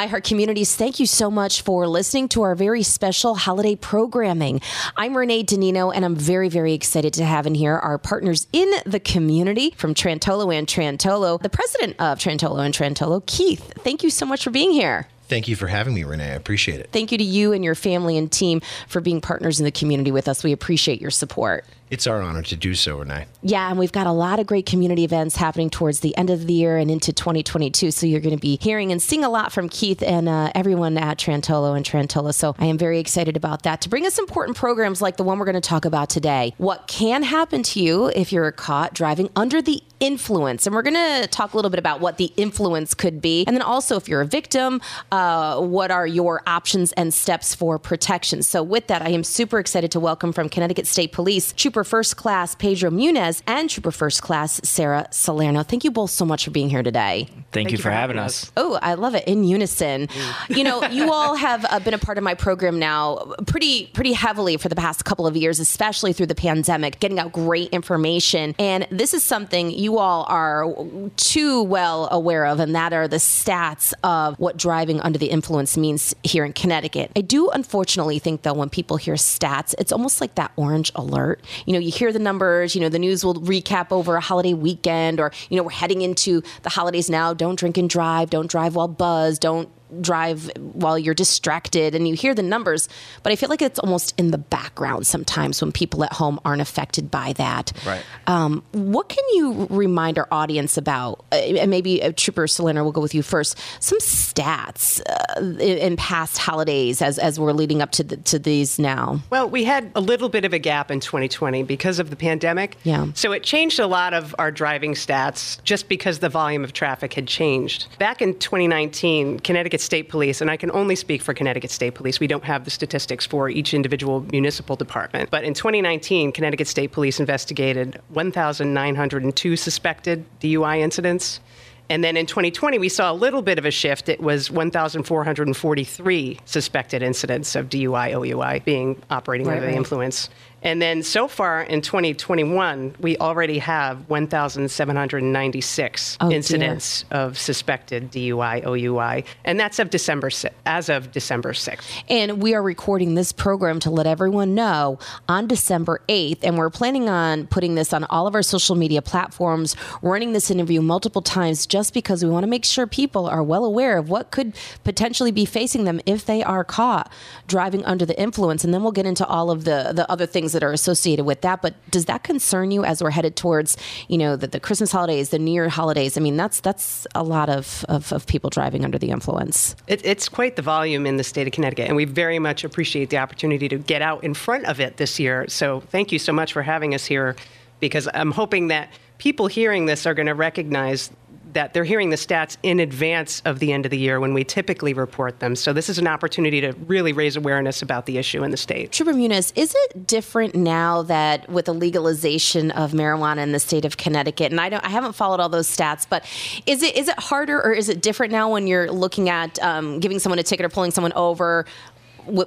iHeart Communities, thank you so much for listening to our very special holiday programming. I'm Renee DiNino, and I'm very, very excited to have in here our partners in the community from Trantolo and Trantolo, the president of Trantolo and Trantolo, Keith. Thank you so much for being here. Thank you for having me, Renee. I appreciate it. Thank you to you and your family and team for being partners in the community with us. We appreciate your support. It's our honor to do so, Renee. Yeah, and we've got a lot of great community events happening towards the end of the year and into 2022. So you're going to be hearing and seeing a lot from Keith and uh, everyone at Trantolo and Trantolo. So I am very excited about that to bring us important programs like the one we're going to talk about today. What can happen to you if you're caught driving under the influence? And we're going to talk a little bit about what the influence could be. And then also, if you're a victim, uh, what are your options and steps for protection? So, with that, I am super excited to welcome from Connecticut State Police Trooper First Class Pedro Muniz and Trooper First Class Sarah Salerno. Thank you both so much for being here today. Thank, Thank you, for, for having us. us. Oh, I love it in unison. you know, you all have uh, been a part of my program now pretty pretty heavily for the past couple of years, especially through the pandemic, getting out great information. And this is something you all are too well aware of, and that are the stats of what driving under the influence means here in Connecticut. I do unfortunately think though when people hear stats, it's almost like that orange alert. You know, you hear the numbers, you know, the news will recap over a holiday weekend or, you know, we're heading into the holidays now. Don't drink and drive. Don't drive while buzzed. Don't drive while you're distracted and you hear the numbers, but I feel like it's almost in the background sometimes when people at home aren't affected by that. Right. Um, what can you remind our audience about? Uh, and maybe uh, Trooper Selena will go with you first. Some stats uh, in, in, past holidays as, as we're leading up to the, to these now. Well, we had a little bit of a gap in 2020 because of the pandemic. Yeah. So it changed a lot of our driving stats just because the volume of traffic had changed. Back in 2019, Connecticut Connecticut State Police, and I can only speak for Connecticut State Police. We don't have the statistics for each individual municipal department. But in 2019, Connecticut State Police investigated 1,902 suspected DUI incidents. And then in 2020, we saw a little bit of a shift. It was 1,443 suspected incidents of DUI, OUI being operating right, under the influence. And then so far in 2021, we already have 1,796 oh, incidents dear. of suspected DUI, OUI, and that's of December as of December 6th. And we are recording this program to let everyone know on December 8th, and we're planning on putting this on all of our social media platforms, running this interview multiple times, just because we want to make sure people are well aware of what could potentially be facing them if they are caught driving under the influence. And then we'll get into all of the the other things things that are associated with that. But does that concern you as we're headed towards, you know, the, the Christmas holidays, the New Year holidays? I mean, that's that's a lot of, of, of people driving under the influence. It, it's quite the volume in the state of Connecticut, and we very much appreciate the opportunity to get out in front of it this year. So thank you so much for having us here, because I'm hoping that people hearing this are going to recognize that they're hearing the stats in advance of the end of the year when we typically report them. So this is an opportunity to really raise awareness about the issue in the state. Trooper Muniz, is it different now that with the legalization of marijuana in the state of Connecticut? And I don't, I haven't followed all those stats, but is it is it harder or is it different now when you're looking at um, giving someone a ticket or pulling someone over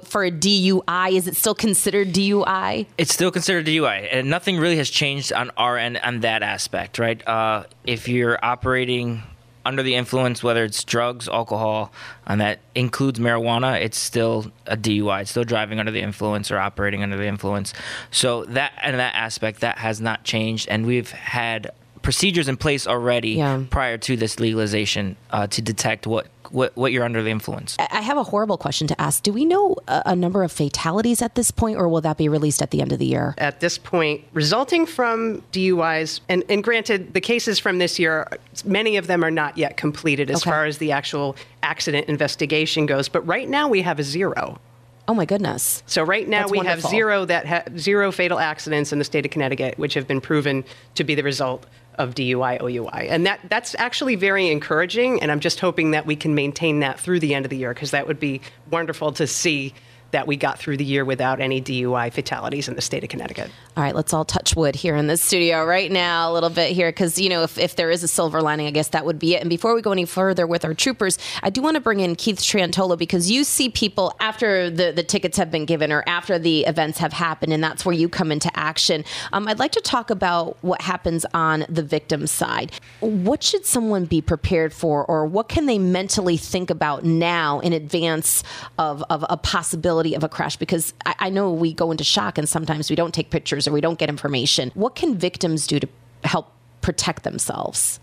for a DUI? Is it still considered DUI? It's still considered DUI, and nothing really has changed on our end on that aspect, right? Uh, if you're operating under the influence, whether it's drugs, alcohol, and that includes marijuana, it's still a DUI. It's still driving under the influence or operating under the influence. So that and that aspect that has not changed, and we've had procedures in place already yeah. prior to this legalization uh, to detect what what, what you're under the influence. I have a horrible question to ask. Do we know a, a, number of fatalities at this point, or will that be released at the end of the year? At this point, resulting from DUIs, and, and granted, the cases from this year, many of them are not yet completed as okay. far as the actual accident investigation goes, but right now we have a zero. Oh my goodness! So right now That's we wonderful. have zero that ha- zero fatal accidents in the state of Connecticut, which have been proven to be the result of DUI, OUI. And that, that's actually very encouraging. And I'm just hoping that we can maintain that through the end of the year because that would be wonderful to see that we got through the year without any DUI fatalities in the state of Connecticut. All right, let's all touch wood here in this studio right now, a little bit here, because, you know, if, if there is a silver lining, I guess that would be it. And before we go any further with our troopers, I do want to bring in Keith Trantolo because you see people after the, the tickets have been given or after the events have happened, and that's where you come into action. Um, I'd like to talk about what happens on the victim side. What should someone be prepared for, or what can they mentally think about now in advance of, of a possibility of a crash? Because I, I know we go into shock and sometimes we don't take pictures or we don't get information. What can victims do to help protect themselves?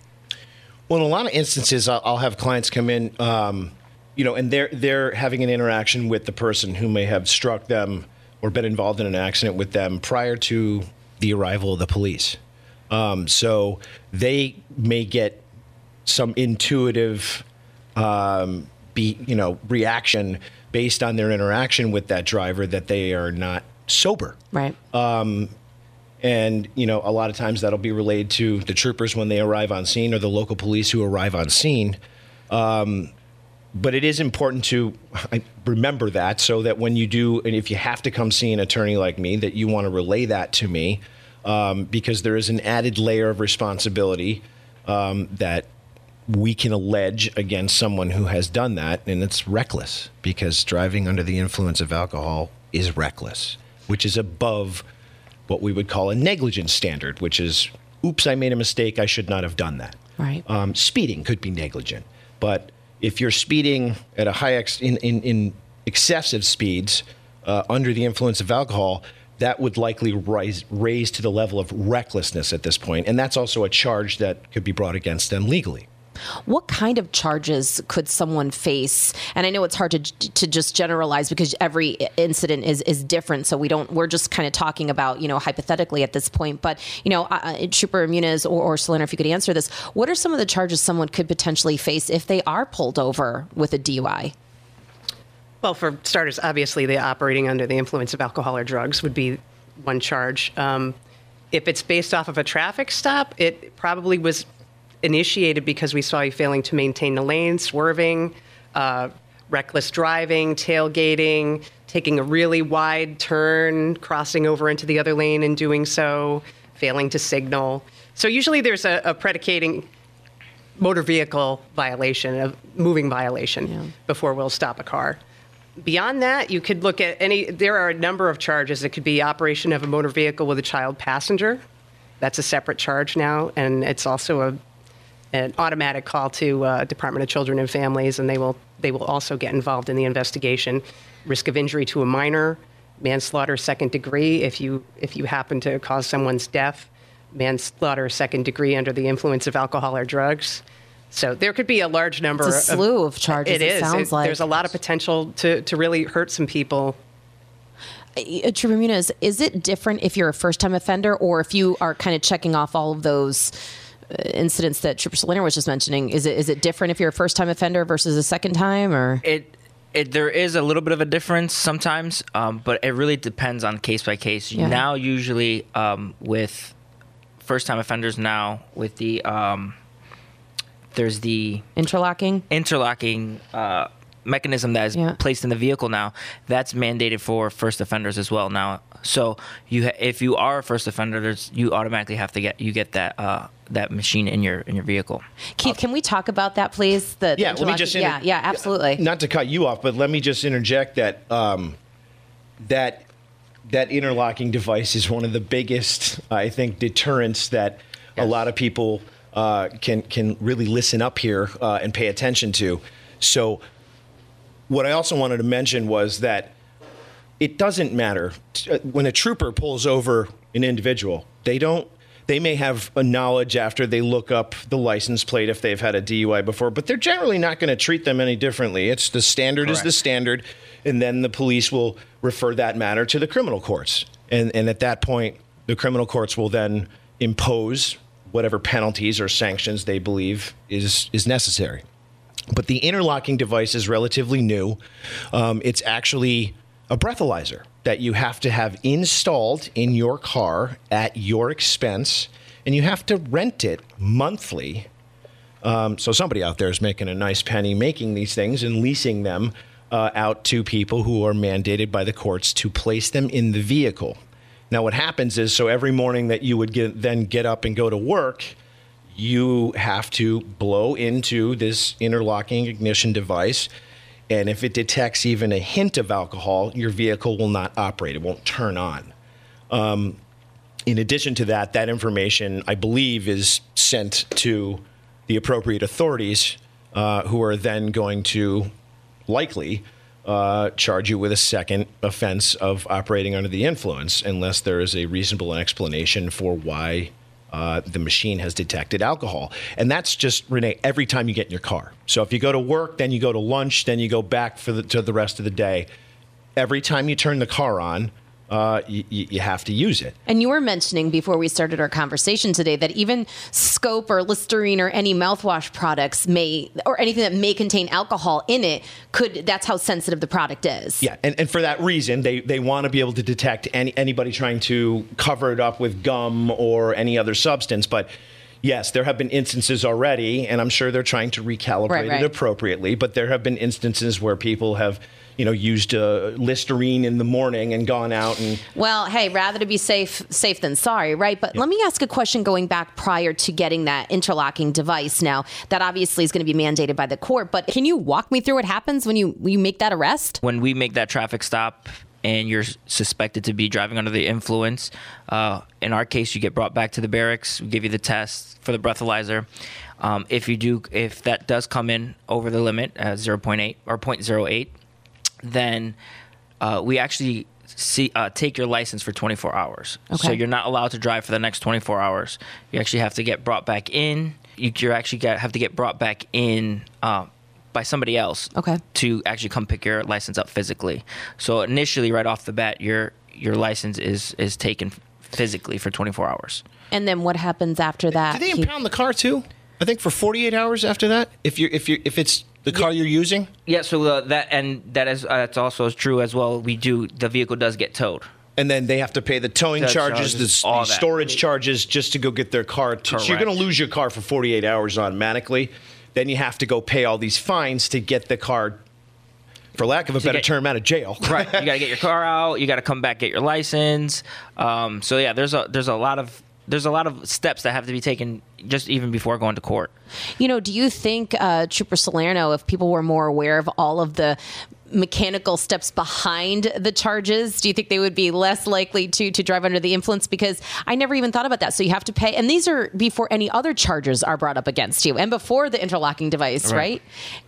Well, in a lot of instances, I'll, I'll have clients come in, um, you know, and they're they're having an interaction with the person who may have struck them or been involved in an accident with them prior to the arrival of the police. Um, so they may get some intuitive, um, be you know, reaction based on their interaction with that driver that they are not sober. Right. And, you know, a lot of times that'll be relayed to the troopers when they arrive on scene or the local police who arrive on scene. Um, but it is important to remember that so that when you do, and if you have to come see an attorney like me, that you want to relay that to me um, because there is an added layer of responsibility um, that we can allege against someone who has done that, and it's reckless because driving under the influence of alcohol is reckless, which is above what we would call a negligence standard, which is, oops, I made a mistake. I should not have done that. Right. Um, speeding could be negligent, but if you're speeding at a high ex- in, in, in excessive speeds uh, under the influence of alcohol, that would likely rise, raise to the level of recklessness at this point, and that's also a charge that could be brought against them legally. What kind of charges could someone face? And I know it's hard to to just generalize because every incident is is different. So we don't. We're just kind of talking about you know hypothetically at this point. But you know, uh, Trooper Muniz or, or if you could answer this, what are some of the charges someone could potentially face if they are pulled over with a DUI? Well, for starters, obviously, the operating under the influence of alcohol or drugs would be one charge. Um, if it's based off of a traffic stop, it probably was initiated because we saw you failing to maintain the lane, swerving, uh, reckless driving, tailgating, taking a really wide turn, crossing over into the other lane and doing so, failing to signal. So usually there's a, a predicating motor vehicle violation, a moving violation, before we'll stop a car. Beyond that, you could look at any, there are a number of charges. It could be operation of a motor vehicle with a child passenger. That's a separate charge now, and it's also a, an automatic call to uh, Department of Children and Families, and they will, they will also get involved in the investigation. Risk of injury to a minor, manslaughter second degree if you, if you happen to cause someone's death, manslaughter second degree under the influence of alcohol or drugs. So there could be a large number. It's a slew of charges, It it is. sounds like. There's a lot of potential to, to really hurt some people. Uh, Trooper Muniz, is it different if you're a first time offender or if you are kind of checking off all of those? Incidents that Trooper Selena was just mentioning, is it is it different if you're a first time offender versus a second time, or it it there is a little bit of a difference sometimes, um, but it really depends on case by case. Yeah. Now, usually um, with first time offenders, now with the um, there's the interlocking? interlocking uh, mechanism that is Yeah. placed in the vehicle now. That's mandated for first offenders as well now. So you ha- if you are a first offender, there's you automatically have to get you get that uh, that machine in your in your vehicle. Keith, can we talk about that, please? The, the Yeah, let me just inter- yeah, yeah, absolutely. Not to cut you off, but let me just interject that um, that that interlocking device is one of the biggest, I think, deterrents that a lot of people uh, can can really listen up here uh, and pay attention to. So, what I also wanted to mention was that it doesn't matter uh, when a trooper pulls over an individual. They don't. They may have a knowledge after they look up the license plate if they've had a DUI before, but they're generally not going to treat them any differently. It's the standard is the standard, and then the police will refer that matter to the criminal courts, and and at that point, the criminal courts will then impose whatever penalties or sanctions they believe is is necessary. But the interlocking device is relatively new. Um, it's actually a breathalyzer that you have to have installed in your car at your expense, and you have to rent it monthly. Um, so somebody out there is making a nice penny making these things and leasing them uh, out to people who are mandated by the courts to place them in the vehicle. Now, what happens is, so every morning that you would get, then get up and go to work, you have to blow into this interlocking ignition device. And if it detects even a hint of alcohol, your vehicle will not operate. It won't turn on. Um, in addition to that, that information, I believe, is sent to the appropriate authorities uh, who are then going to likely uh, charge you with a second offense of operating under the influence unless there is a reasonable explanation for why uh, the machine has detected alcohol. And that's just, Renee, every time you get in your car. So if you go to work, then you go to lunch, then you go back for the, to the rest of the day. Every time you turn the car on, uh, you, you, have to use it. And you were mentioning before we started our conversation today that even Scope or Listerine or any mouthwash products may, or anything that may contain alcohol in it, could. That's how sensitive the product is. Yeah, and, and for that reason, they they want to be able to detect any anybody trying to cover it up with gum or any other substance, but yes, there have been instances already, and I'm sure they're trying to recalibrate right, right. it appropriately. But there have been instances where people have you know, used uh, Listerine in the morning and gone out and. Well, hey, rather to be safe, safe than sorry, right? But let me ask a question going back prior to getting that interlocking device. Now, that obviously is going to be mandated by the court, but can you walk me through what happens when you when you make that arrest? When we make that traffic stop and you're suspected to be driving under the influence, uh, in our case, you get brought back to the barracks. We give you the test for the breathalyzer. Um, if you do, if that does come in over the limit, uh, 0.8 or 0.08, then uh, we actually see uh, take your license for 24 hours. Okay. So you're not allowed to drive for the next 24 hours. You actually have to get brought back in. You, you actually get, have to get brought back in uh, by somebody else. Okay. To actually come pick your license up physically. So initially, right off the bat, your your license is is taken physically for 24 hours. And then what happens after that? Do they impound the car too? I think for 48 hours after that, if you if you if it's the car you're using? Yeah, so uh, that and that is uh, that's also true as well. We do the vehicle does get towed. And then they have to pay the towing charges, charges, the, the storage charges just to go get their car. To, so you're going to lose your car for 48 hours automatically. Then you have to go pay all these fines to get the car for lack of a better get, term, out of jail. right. You got to get your car out. You got to come back get your license. Um, so yeah, there's a there's a lot of there's a lot of steps that have to be taken just even before going to court. You know, do you think uh, Trooper Salerno, if people were more aware of all of the mechanical steps behind the charges do you think they would be less likely to to drive under the influence because i never even thought about that so you have to pay and these are before any other charges are brought up against you and before the interlocking device right, right?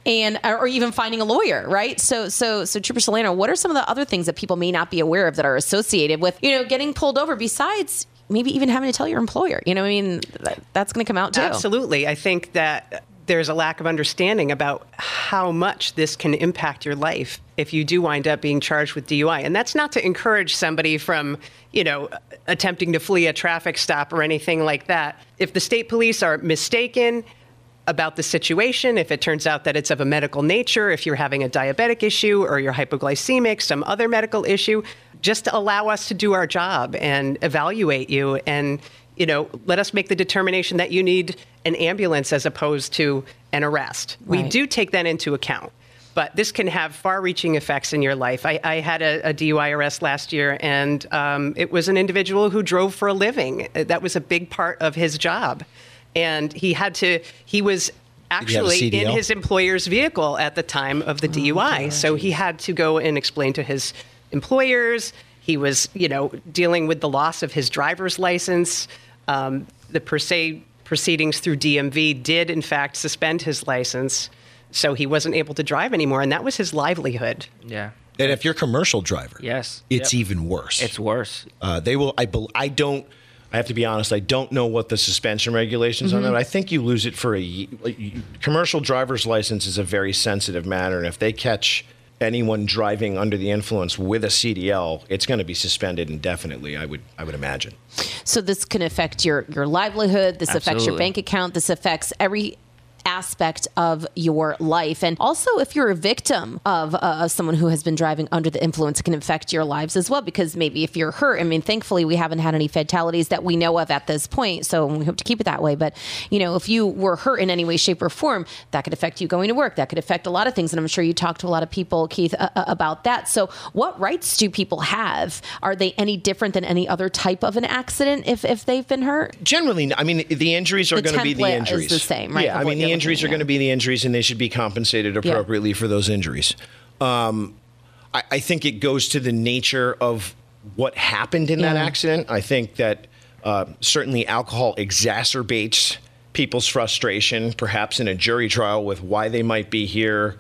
and or even finding a lawyer right so so so trooper salerno what are some of the other things that people may not be aware of that are associated with you know getting pulled over besides maybe even having to tell your employer. You know, I mean, that, that's going to come out too. Absolutely. I think that there's a lack of understanding about how much this can impact your life if you do wind up being charged with DUI. And that's not to encourage somebody from, you know, attempting to flee a traffic stop or anything like that. If the state police are mistaken, about the situation, if it turns out that it's of a medical nature, if you're having a diabetic issue or you're hypoglycemic, some other medical issue, just allow us to do our job and evaluate you and you know let us make the determination that you need an ambulance as opposed to an arrest right. we do take that into account but this can have far-reaching effects in your life. I, I had a, a, DUI arrest last year, and um, it was an individual who drove for a living. That was a big part of his job, and he had to. He was actually in his employer's vehicle at the time of the oh, DUI, so he had to go and explain to his employers. He was, you know, dealing with the loss of his driver's license. Um, the per se proceedings through DMV did, in fact, suspend his license, so he wasn't able to drive anymore, and that was his livelihood. Yeah. And if you're a commercial driver, yes, it's yep. even worse. It's worse. Uh, they will. I. I don't. I have to be honest. I don't know what the suspension regulations mm-hmm. on that. I think you lose it for a commercial driver's license is a very sensitive matter, and if they catch anyone driving under the influence with a CDL, it's going to be suspended indefinitely. I would I would imagine. So this can affect your your livelihood. This Absolutely. affects your bank account. This affects every aspect of your life. And also, if you're a victim of, uh, of someone who has been driving under the influence, it can affect your lives as well. Because maybe if you're hurt, I mean, thankfully, we haven't had any fatalities that we know of at this point. So we hope to keep it that way. But, you know, if you were hurt in any way, shape, or form, that could affect you going to work. That could affect a lot of things. And I'm sure you talked to a lot of people, Keith, uh, uh about that. So, what rights do people have? Are they any different than any other type of an accident if, if they've been hurt? Generally, I mean, the injuries are going to be the injuries. the same, right? Yeah, I mean, the injuries are going to be the injuries, and they should be compensated appropriately yeah. for those injuries. Um, I, I, think it goes to the nature of what happened in yeah. that accident. I think that uh, certainly alcohol exacerbates people's frustration, perhaps in a jury trial with why they might be here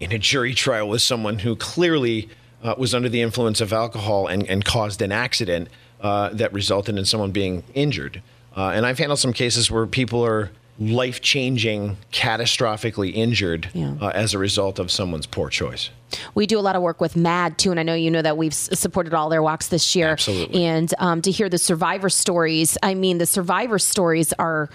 in a jury trial with someone who clearly uh, was under the influence of alcohol and, and caused an accident uh, that resulted in someone being injured. Uh, and I've handled some cases where people are life changing, catastrophically injured yeah. uh, as a result of someone's poor choice. We do a lot of work with MADD too, and I know you know that we've supported all their walks this year. Absolutely. And um, to hear the survivor stories, I mean, the survivor stories are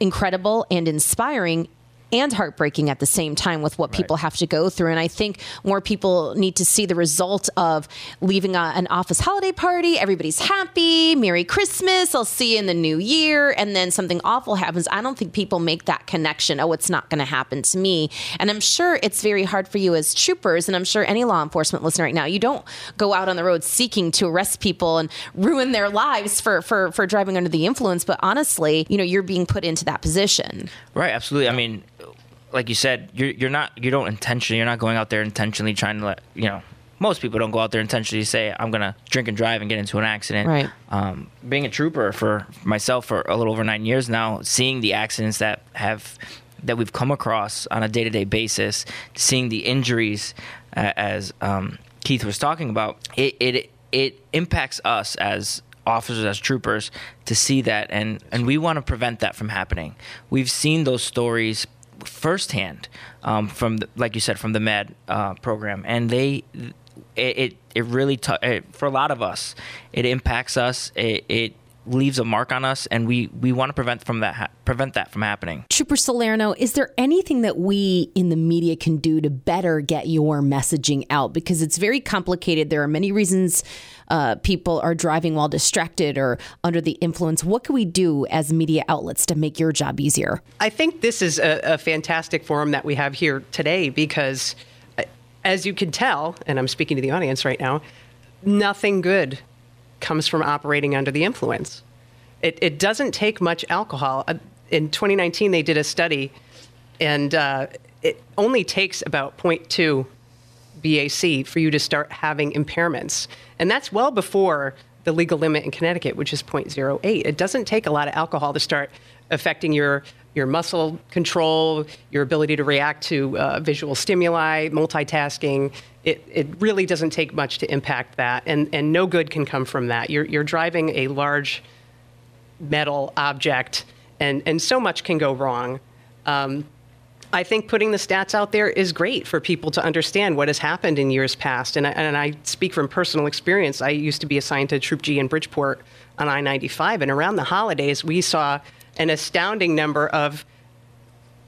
incredible and inspiring and heartbreaking at the same time with what right. people have to go through. And I think more people need to see the result of leaving a, an office holiday party. Everybody's happy. Merry Christmas. I'll see you in the new year. And then something awful happens. I don't think people make that connection. Oh, it's not going to happen to me. And I'm sure it's very hard for you as troopers. And I'm sure any law enforcement listener right now, you don't go out on the road seeking to arrest people and ruin their lives for, for, for driving under the influence. But honestly, you know, you're being put into that position. Right. Absolutely. I mean, like you said, you're you're not you don't intentionally you're not going out there intentionally trying to let you know most people don't go out there intentionally say I'm gonna drink and drive and get into an accident. Right. Um, being a trooper for myself for a little over nine years now, seeing the accidents that have that we've come across on a day to day basis, seeing the injuries uh, as um, Keith was talking about, it, it it impacts us as officers as troopers to see that and and we want to prevent that from happening. We've seen those stories firsthand um, from, the, like you said, from the MADD uh, program, and they it it, it really t- it, for a lot of us, it impacts us. It, it leaves a mark on us and we we want to prevent from that ha- prevent that from happening. Trooper Salerno, is there anything that we in the media can do to better get your messaging out because it's very complicated. There are many reasons uh, people are driving while distracted or under the influence. What can we do as media outlets to make your job easier? I think this is a, a fantastic forum that we have here today because uh, as you can tell, and I'm speaking to the audience right now, nothing good comes from operating under the influence. It, it doesn't take much alcohol. Uh, in 2019, they did a study, and uh, it only takes about 0.2 BAC for you to start having impairments. And that's well before the legal limit in Connecticut, which is 0.08. It doesn't take a lot of alcohol to start affecting your your muscle control, your ability to react to uh, visual stimuli, multitasking. It, it really doesn't take much to impact that, and, and no good can come from that. You're, you're driving a large metal object, and, and so much can go wrong. Um, I think putting the stats out there is great for people to understand what has happened in years past. And I, and I speak from personal experience. I used to be assigned to Troop G in Bridgeport on I 95, and around the holidays, we saw an astounding number of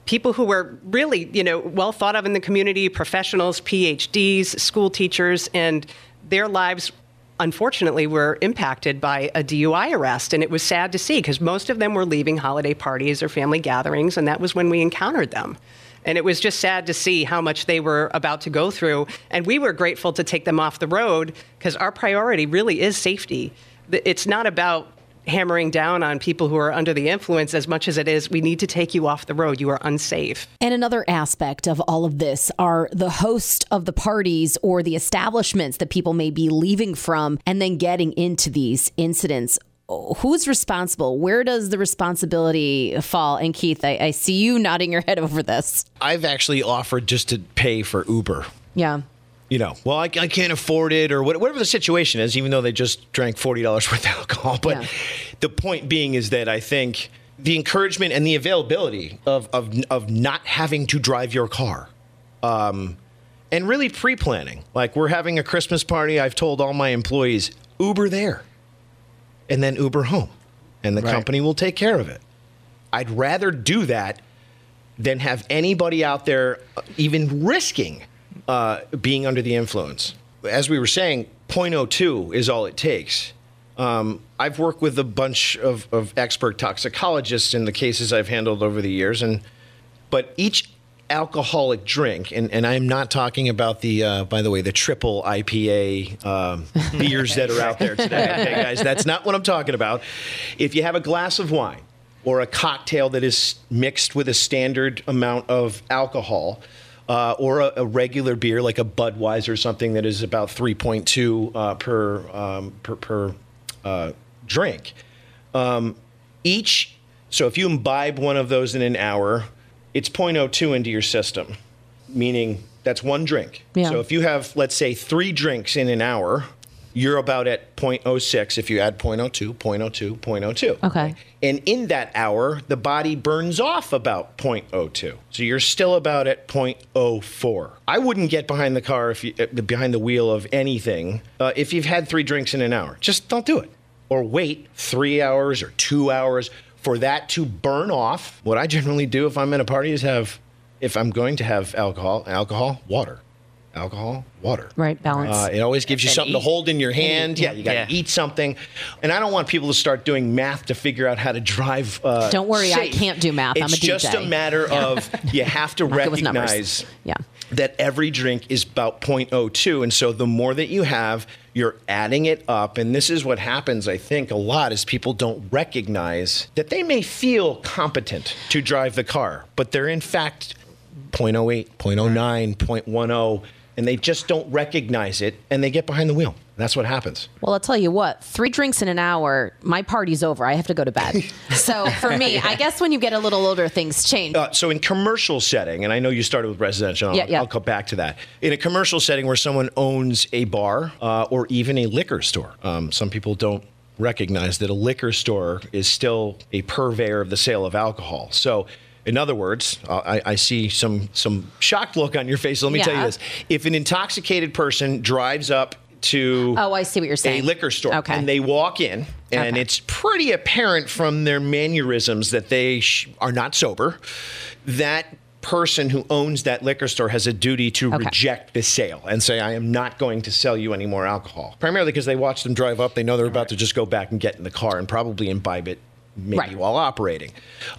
people who were really, you know, well thought of in the community, professionals, PhDs, school teachers, and their lives unfortunately we were impacted by a DUI arrest and it was sad to see because most of them were leaving holiday parties or family gatherings and that was when we encountered them. And it was just sad to see how much they were about to go through and we were grateful to take them off the road because our priority really is safety. It's not about hammering down on people who are under the influence as much as it is we need to take you off the road you are unsafe and another aspect of all of this are the host of the parties or the establishments that people may be leaving from and then getting into these incidents who's responsible? Where does the responsibility fall? And Keith, I, I, see you nodding your head over this. I've actually offered just to pay for Uber. Yeah you know, well, I, I, can't afford it or whatever the situation is, even though they just drank $40 worth of alcohol. But yeah. the point being is that I think the encouragement and the availability of, of, of not having to drive your car um, and really pre planning. Like, we're having a Christmas party. I've told all my employees, Uber there and then Uber home, and the right. company will take care of it. I'd rather do that than have anybody out there uh, even risking uh, being under the influence. As we were saying, 0.02 is all it takes. Um, I've worked with a bunch of, of expert toxicologists in the cases I've handled over the years, and but each alcoholic drink, and, and I'm not talking about the, uh, by the way, the triple IPA um, beers that are out there today, okay, guys? That's not what I'm talking about. If you have a glass of wine or a cocktail that is mixed with a standard amount of alcohol, uh, or a, a, regular beer like a Budweiser or something that is about 3.2 uh, per, um, per, per uh, drink. Um, each, so if you imbibe one of those in an hour, it's 0.02 into your system, meaning that's one drink. Yeah. So if you have, let's say, three drinks in an hour, you're about at 0.06 if you add 0.02, 0.02, 0.02. Okay. And in that hour, the body burns off about 0.02. So you're still about at 0.04. I wouldn't get behind the car if you, uh, behind the wheel of anything uh, if you've had three drinks in an hour. Just don't do it. Or wait three hours or two hours for that to burn off, what I generally do if I'm in a party is have, if I'm going to have alcohol, alcohol, water. Alcohol, water. Right, balance. Uh, it always gives you and something eat. to hold in your hand. Yeah, you got to yeah. eat something. And I don't want people to start doing math to figure out how to drive. Uh, don't worry, safe. I can't do math. It's I'm a DJ. just a matter of you have to recognize yeah. that every drink is about 0.02. And so the more that you have, you're adding it up and this is what happens i think a lot is people don't recognize that they may feel competent to drive the car but they're in fact 0.08 0.09 0.10 and they just don't recognize it and they get behind the wheel. That's what happens. Well, I'll tell you what, three drinks in an hour, my party's over. I have to go to bed. so for me, yeah. I guess when you get a little older, things change. Uh, so in commercial setting, and I know you started with residential, yeah, I'll, yeah. I'll come back to that. In a commercial setting where someone owns a bar uh, or even a liquor store, um, some people don't recognize that a liquor store is still a purveyor of the sale of alcohol. So in other words, uh, I, I, see some some shocked look on your face. Let me yeah. tell you this: if an intoxicated person drives up to oh, I see what you're saying, a liquor store, okay. and they walk in, and okay. it's pretty apparent from their mannerisms that they sh- are not sober. That person who owns that liquor store has a duty to okay. reject the sale and say, I am not going to sell you any more alcohol. Primarily because they watch them drive up, they know they're about right. to just go back and get in the car and probably imbibe it maybe right. while operating.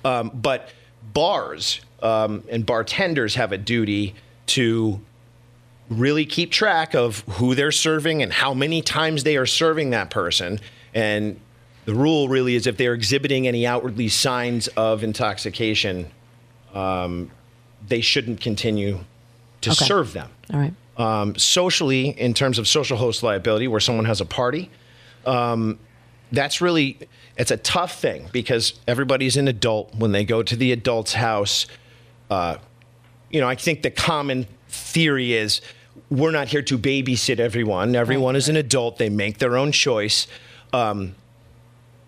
Um, but bars um, and bartenders have a duty to really keep track of who they're serving and how many times they are serving that person. And the rule really is if they're exhibiting any outwardly signs of intoxication, um, they shouldn't continue to okay. serve them. All right. Um, socially, in terms of social host liability, where someone has a party, um, that's really it's a tough thing because everybody's an adult when they go to the adult's house. Uh, you know, I think the common theory is we're not here to babysit everyone. Everyone is an adult; they make their own choice. Um,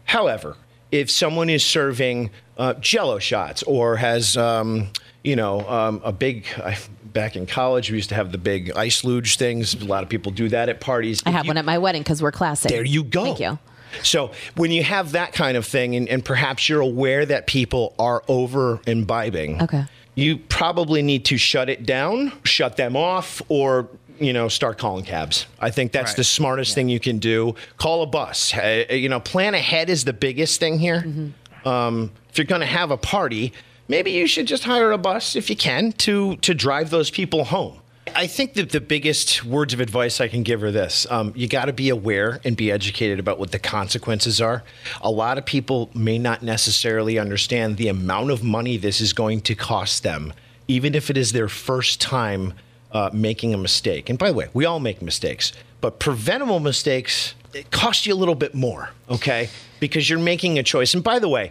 however, if someone is serving uh, Jello shots or has, um, you know, um, a big I, back in college, we used to have the big ice luge things. A lot of people do that at parties. I have you, one at my wedding because we're classic. There you go. Thank you. So when you have that kind of thing, and, and perhaps you're aware that people are over imbibing, okay. you probably need to shut it down, shut them off, or you know, start calling cabs. I think that's right. the smartest yeah. thing you can do. Call a bus. Uh, you know, plan ahead is the biggest thing here. Mm-hmm. Um, if you're going to have a party, maybe you should just hire a bus if you can to to drive those people home. I think that the biggest words of advice I can give are this um, you got to be aware and be educated about what the consequences are. A lot of people may not necessarily understand the amount of money this is going to cost them, even if it is their first time uh, making a mistake. And by the way, we all make mistakes, but preventable mistakes it cost you a little bit more, okay? Because you're making a choice. And by the way,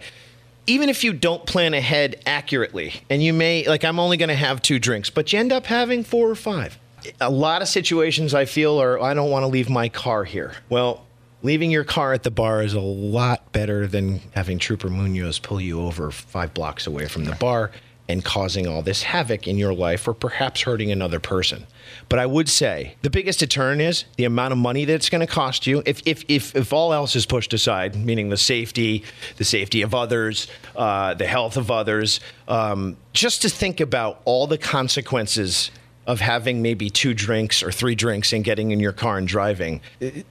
even if you don't plan ahead accurately, and you may, like, I'm only going to have two drinks, but you end up having four or five. A lot of situations I feel are, I don't want to leave my car here. Well, leaving your car at the bar is a lot better than having Trooper Munoz pull you over five blocks away from the bar and causing all this havoc in your life or perhaps hurting another person. But I would say the biggest deterrent is the amount of money that it's going to cost you. If, if, if, if all else is pushed aside, meaning the safety, the safety of others, uh, the health of others, um, just to think about all the consequences of having maybe two drinks or three drinks and getting in your car and driving,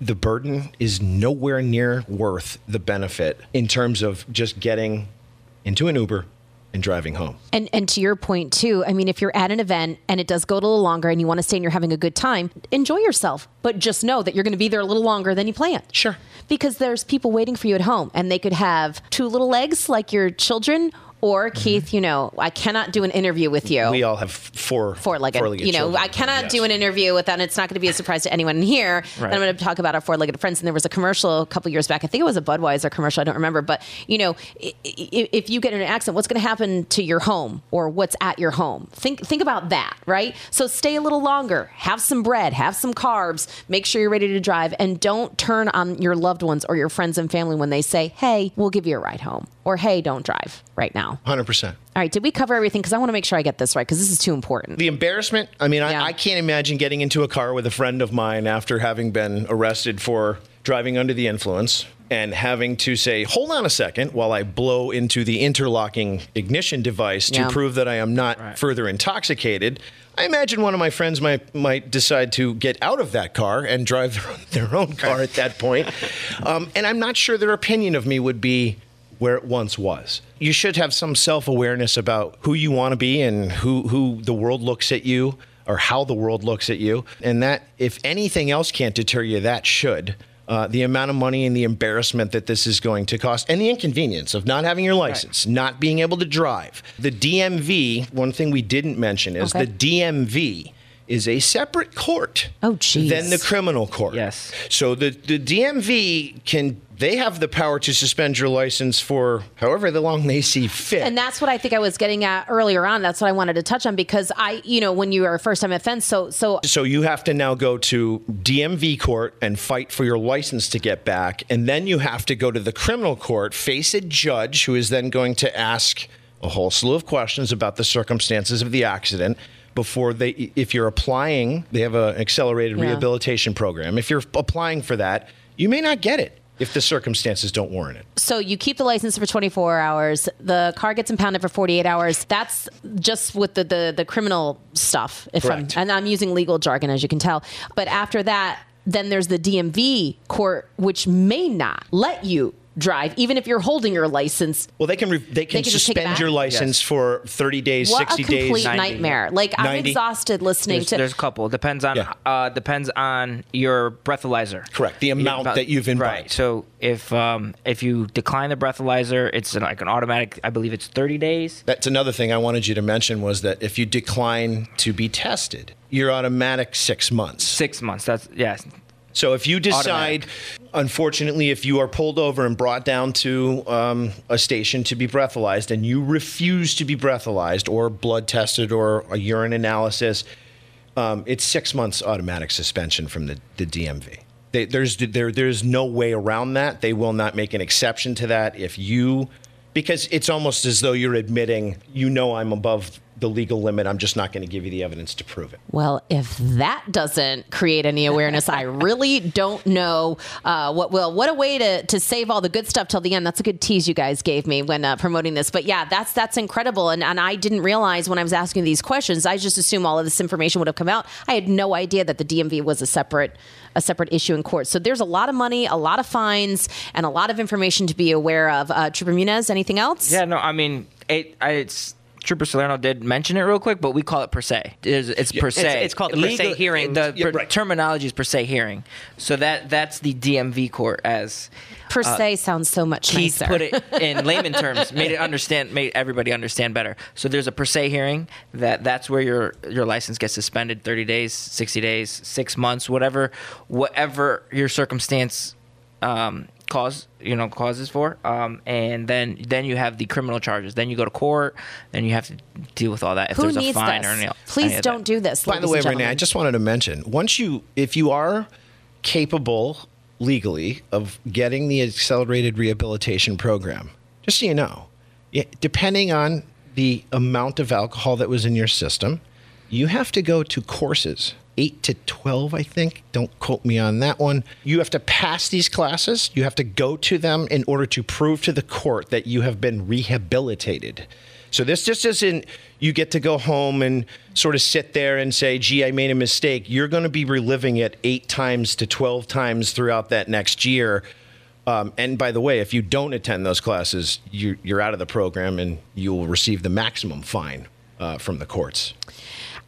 the burden is nowhere near worth the benefit in terms of just getting into an Uber and driving home. And and to your point too, I mean, if you're at an event and it does go a little longer and you want to stay and you're having a good time, enjoy yourself. But just know that you're going to be there a little longer than you planned. Sure. Because there's people waiting for you at home and they could have two little legs like your children or mm-hmm. Keith, you know, I cannot do an interview with you. We all have four four-legged. four-legged you know, children. I cannot Yes. do an interview with that. It's not going to be a surprise to anyone here. Right. And I'm going to talk about our four-legged friends. And there was a commercial a couple years back. I think it was a Budweiser commercial. I don't remember. But you know, if you get in an accident, what's going to happen to your home or what's at your home? Think think about that, right? So stay a little longer. Have some bread. Have some carbs. Make sure you're ready to drive, and don't turn on your loved ones or your friends and family when they say, "Hey, we'll give you a ride home," or "Hey, don't drive right now." 100%. All right, did we cover everything? Because I want to make sure I get this right because this is too important. The embarrassment, I mean, Yeah. I, I can't imagine getting into a car with a friend of mine after having been arrested for driving under the influence and having to say, hold on a second, while I blow into the interlocking ignition device to Yeah. prove that I am not further intoxicated. I imagine one of my friends might might decide to get out of that car and drive their own, their own car at that point. Um, and I'm not sure their opinion of me would be where it once was. You should have some self-awareness about who you want to be and who who the world looks at you or how the world looks at you. And that if anything else can't deter you, that should. Uh, the amount of money and the embarrassment that this is going to cost, and the inconvenience of not having your license, not being able to drive. The DMV, one thing we didn't mention is Okay. the DMV is a separate court Oh, geez. than the criminal court. Yes. So the, the DMV can they have the power to suspend your license for however long they see fit. And that's what I think I was getting at earlier on. That's what I wanted to touch on because I, you know, when you are a first time offense, so so so you have to now go to DMV court and fight for your license to get back, and then you have to go to the criminal court, face a judge who is then going to ask a whole slew of questions about the circumstances of the accident before they if you're applying they have an accelerated Yeah. rehabilitation program if you're applying for that you may not get it if the circumstances don't warrant it so you keep the license for 24 hours. The car gets impounded for 48 hours. That's just with the the, the criminal stuff. If Correct. I'm and I'm using legal jargon as you can tell. But after that, then there's the DMV court, which may not let you drive, even if you're holding your license. Well, they can re- they can can just take it suspend your license Yes. for 30 days, What 60 a complete days. 90. nightmare! Like I'm 90. exhausted listening There's, to. there's a couple. Depends on Yeah. uh, depends on your breathalyzer. Correct. The amount Your- that you've imbibed. Right. So if um, if you decline the breathalyzer, it's an, like an automatic. I believe it's 30 days. That's another thing I wanted you to mention was that if you decline to be tested, you're automatic six months. Six months. That's yes. So if you decide, unfortunately, if you are pulled over and brought down to um, a station to be breathalyzed and you refuse to be breathalyzed or blood tested or a urine analysis, um, it's six months automatic suspension from the, the DMV. They, there's there there's no way around that. They will not make an exception to that if you, because it's almost as though you're admitting, you know, I'm above the legal limit. I'm just not going to give you the evidence to prove it. Well, if that doesn't create any awareness, I really don't know uh, what will. What a way to to save all the good stuff till the end. That's a good tease you guys gave me when uh, promoting this. But yeah, that's that's incredible. And and I didn't realize when I was asking these questions, I just assumed all of this information would have come out. I had no idea that the DMV was a separate a separate issue in court. So there's a lot of money, a lot of fines, and a lot of information to be aware of. Uh, Trooper Muniz, anything else? Yeah. No. I mean, it, it's. Trooper Salerno did mention it real quick, but we call it per se. It's, it's per se. it's called a per se hearing. The Yeah, per- right. terminology is per se hearing. So that that's the DMV court as Per se sounds so much Keith nicer. put it in layman terms, made it understand, made everybody understand better. So there's a per se hearing that that's where your your license gets suspended 30 days, 60 days, six months, whatever, whatever your circumstance um, cause you know causes for, um, and then then you have the criminal charges. Then you go to court. Then you have to deal with all that. If Who there's a fine this? or any, Please any don't that. do this. By the way, and Renee, I just wanted to mention once you, if you are capable legally of getting the accelerated rehabilitation program, just so you know, depending on the amount of alcohol that was in your system. You have to go to courses, 8 to 12, I think. Don't quote me on that one. You have to pass these classes. You have to go to them in order to prove to the court that you have been rehabilitated. So this just isn't you get to go home and sort of sit there and say, gee, I made a mistake. You're going to be reliving it eight times to 12 times throughout that next year. Um, and by the way, if you don't attend those classes, you, are out of the program and you will receive the maximum fine uh, from the courts.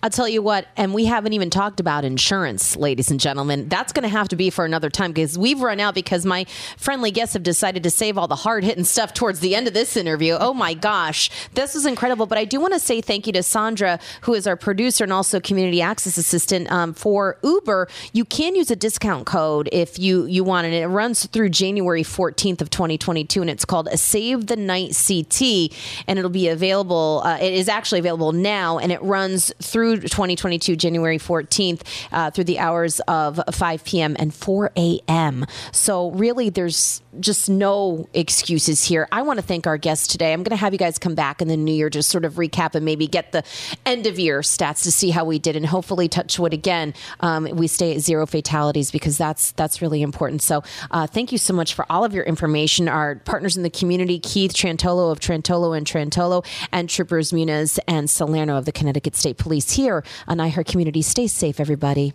I'll tell you what, and we haven't even talked about insurance, ladies and gentlemen. That's going to have to be for another time because we've run out because my friendly guests have decided to save all the hard hitting stuff towards the end of this interview. Oh my gosh, this is incredible. But I do want to say thank you to Sandra, who is our producer and also community access assistant um, for Uber. You can use a discount code if you you want it. It runs through January 14th of 2022, and it's called Save the Night CT, and it'll be available. Uh, it is actually available now, and it runs through through 2022, January 14th, uh, through the hours of 5 p.m. and 4 a.m. So, really, there's just no excuses here. I want to thank our guests today. I'm going to have you guys come back in the new year, just sort of recap and maybe get the end of year stats to see how we did, and hopefully, touch wood again, um, we stay at zero fatalities because that's that's really important. So, uh, thank you so much for all of your information. Our partners in the community, Keith Trantolo of Trantolo and Trantolo, and Troopers Muniz and Salerno of the Connecticut State Police here on iHeart Community. Stay safe, everybody.